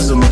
caressed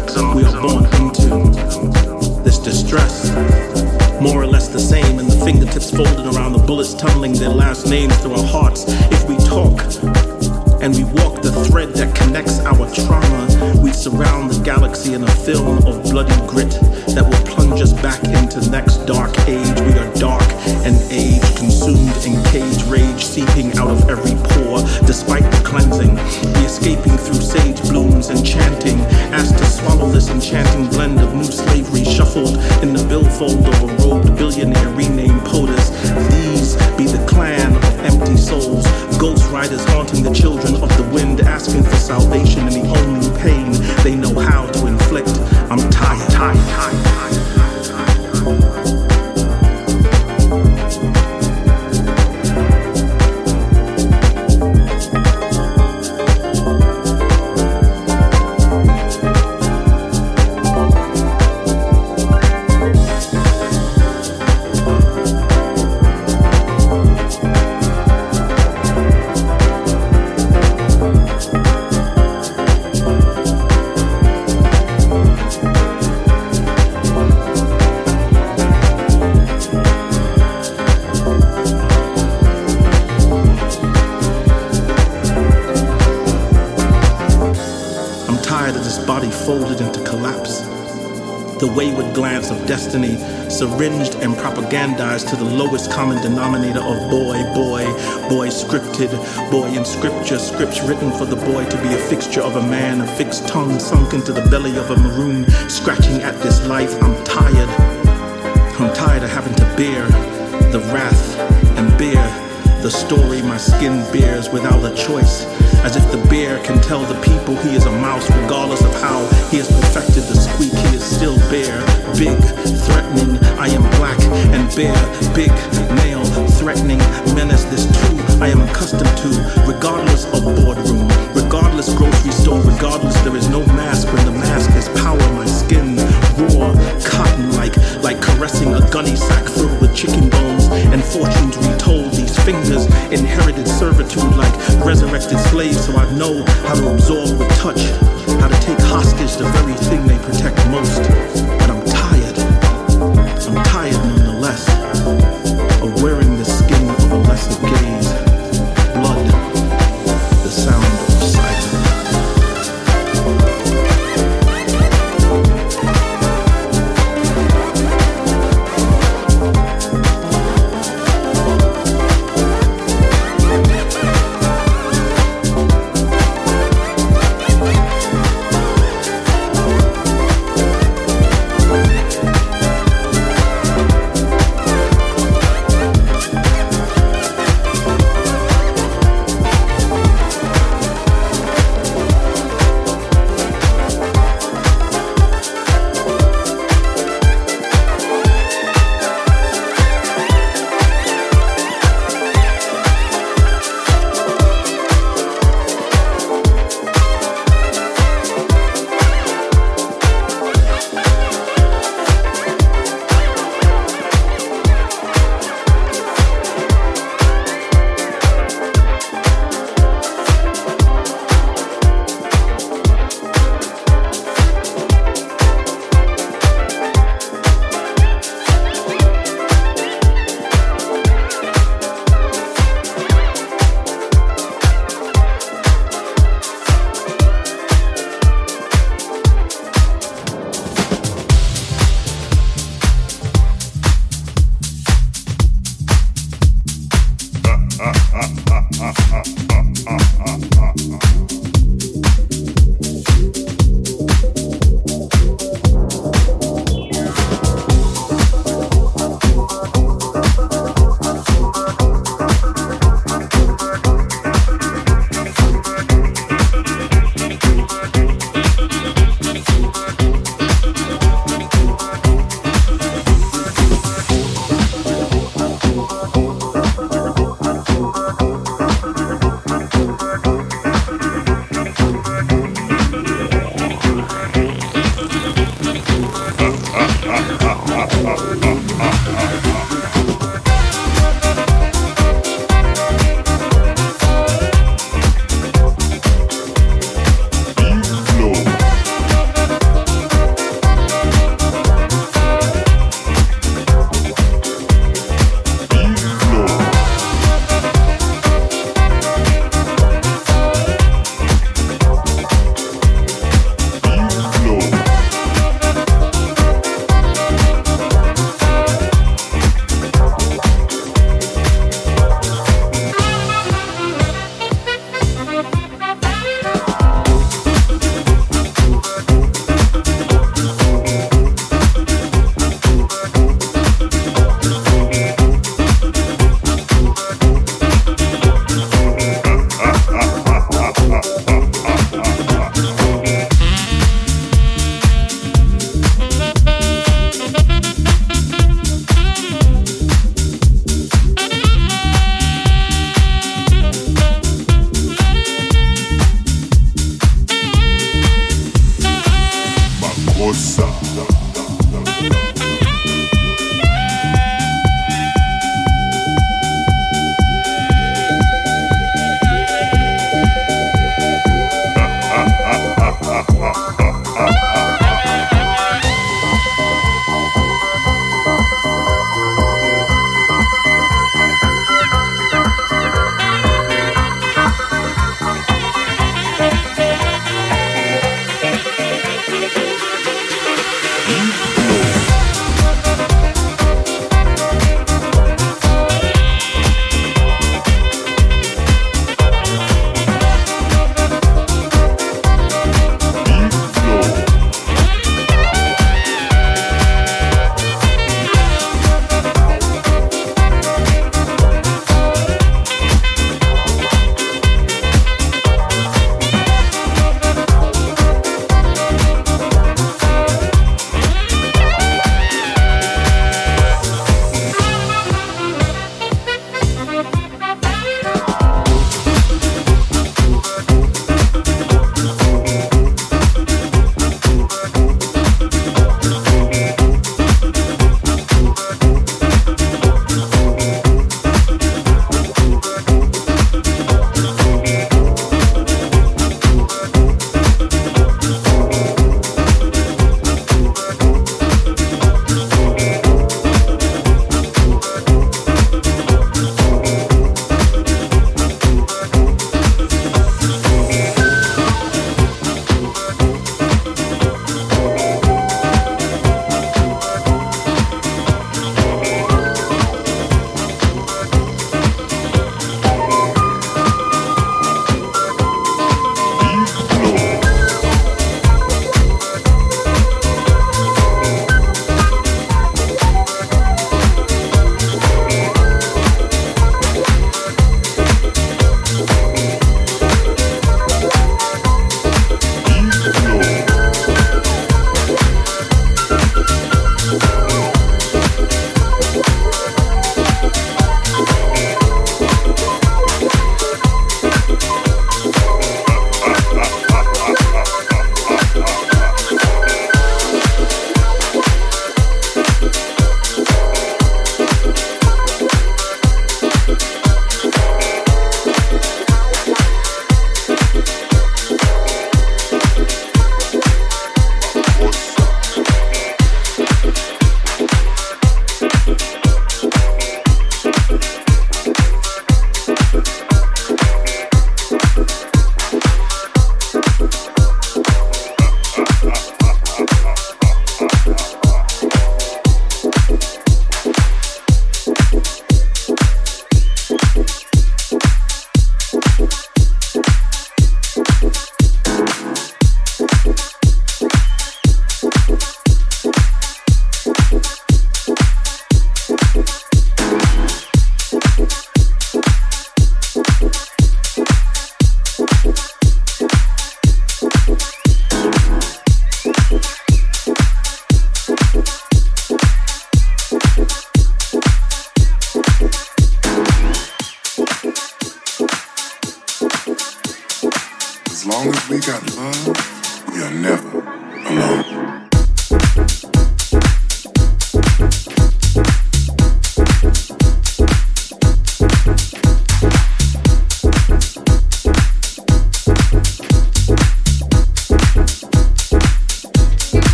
scripture, scripts written for the boy to be a fixture of a man, a fixed tongue sunk into the belly of a maroon, scratching at this life. I'm tired. I'm tired of having to bear the wrath and bear the story my skin bears without a choice. As if the bear can tell the people he is a mouse, regardless of how he has perfected the squeak, he is still bear. Big, threatening, I am black and bear. Big, male, threatening, menace. This too I am accustomed to, regardless of boardroom, regardless grocery store, regardless there is no mask when the mask has power. My skin raw, cotton like, like caressing a gunny sack filled with chicken bones and fortunes retold. Fingers inherited servitude like resurrected slaves, so I know how to absorb with touch, how to take hostage the very thing they protect most. But I'm tired. I'm tired nonetheless